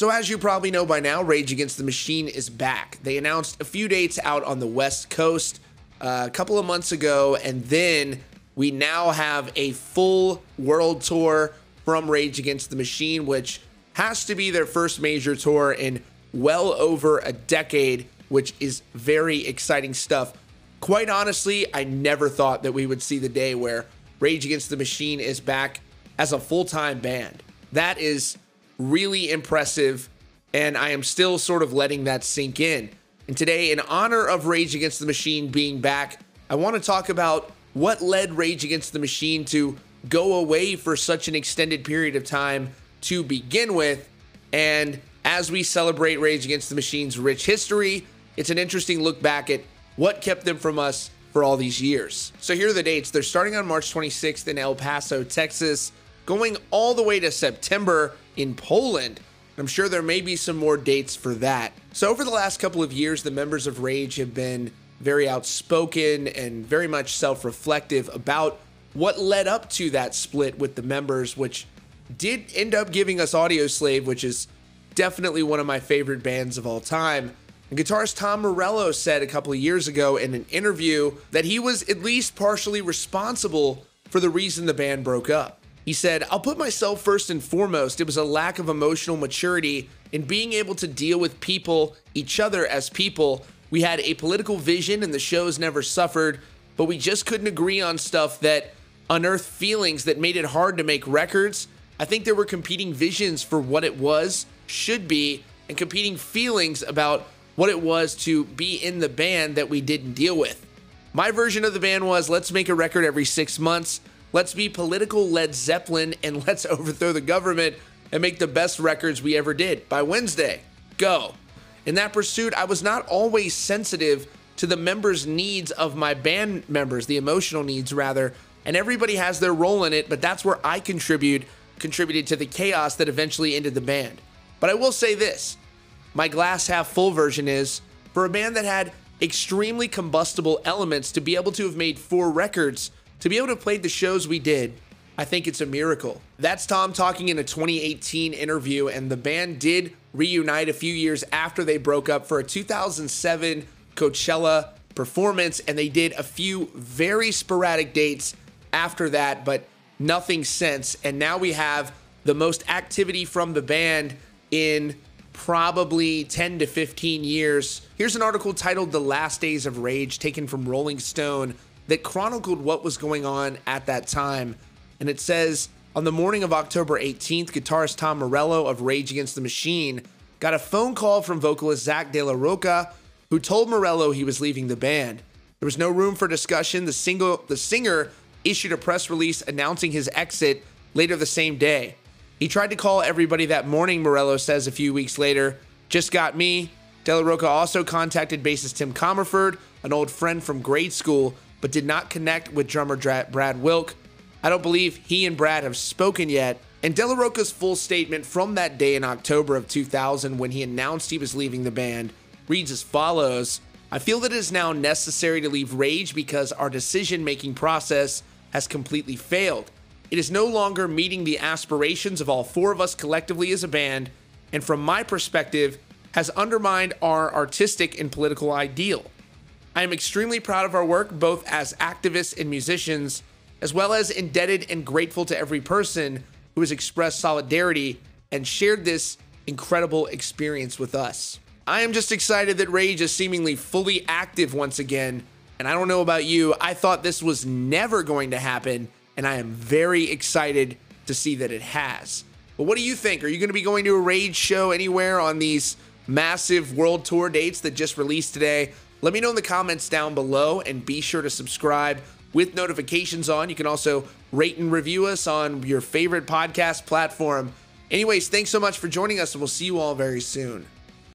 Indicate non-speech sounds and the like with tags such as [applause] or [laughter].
So, as you probably know by now, Rage Against the Machine is back. They announced a few dates out on the West Coast uh, a couple of months ago, and then we now have a full world tour from Rage Against the Machine, which has to be their first major tour in well over a decade, which is very exciting stuff. Quite honestly, I never thought that we would see the day where Rage Against the Machine is back as a full time band. That is really impressive, and I am still sort of letting that sink in. And today, in honor of Rage Against the Machine being back, I want to talk about what led Rage Against the Machine to go away for such an extended period of time to begin with. And as we celebrate Rage Against the Machine's rich history, it's an interesting look back at what kept them from us for all these years. So here are the dates. They're starting on March 26th in El Paso, Texas, going all the way to September in Poland. I'm sure there may be some more dates for that. So over the last couple of years, the members of Rage have been very outspoken and very much self reflective about what led up to that split with the members, which did end up giving us Audioslave, which is definitely one of my favorite bands of all time. And guitarist Tom Morello said a couple of years ago in an interview that he was at least partially responsible for the reason the band broke up. He said, I'll put myself first and foremost. It was a lack of emotional maturity in being able to deal with people, each other as people. We had a political vision and the shows never suffered, but we just couldn't agree on stuff that unearthed feelings that made it hard to make records. I think there were competing visions for what it was, should be, and competing feelings about what it was to be in the band that we didn't deal with. My version of the band was let's make a record every six months, let's be political Led Zeppelin, and [laughs] let's overthrow the government and make the best records we ever did. By Wednesday, go. In that pursuit, I was not always sensitive to the members' needs of my band members, the emotional needs rather, and everybody has their role in it, but that's where I contribute contributed to the chaos that eventually ended the band. But I will say this, my glass half full version is for a band that had extremely combustible elements to be able to have made four records, to be able to play the shows we did, I think it's a miracle. That's Tom talking in a 2018 interview, and the band did reunite a few years after they broke up for a 2007 Coachella performance, and they did a few very sporadic dates after that, but nothing since. And now we have the most activity from the band in probably 10 to 15 years. Here's an article titled The Last Days of Rage, taken from Rolling Stone, that chronicled what was going on at that time. And it says On the morning of October 18th, guitarist Tom Morello of Rage Against the Machine got a phone call from vocalist Zack de la Rocha, who told Morello he was leaving the band. There was no room for discussion. The single, the singer issued a press release announcing his exit later the same day. He tried to call everybody that morning, Morello says a few weeks later. Just got me. De La Rocha also contacted bassist Tim Commerford, an old friend from grade school, but did not connect with drummer Brad Wilk. I don't believe he and Brad have spoken yet. And De La Rocha's full statement from that day in October of 2000 when he announced he was leaving the band reads as follows I feel that it is now necessary to leave Rage because our decision making process has completely failed. It is no longer meeting the aspirations of all four of us collectively as a band, and from my perspective, has undermined our artistic and political ideal. I am extremely proud of our work, both as activists and musicians, as well as indebted and grateful to every person who has expressed solidarity and shared this incredible experience with us. I am just excited that Rage is seemingly fully active once again and I don't know about you, I thought this was never going to happen, and I am very excited to see that it has. But what do you think? Are you going to be going to a Rage show anywhere on these massive world tour dates that just released today? Let me know in the comments down below and be sure to subscribe with notifications on. You can also rate and review us on your favorite podcast platform. Anyways, thanks so much for joining us, and we'll see you all very soon.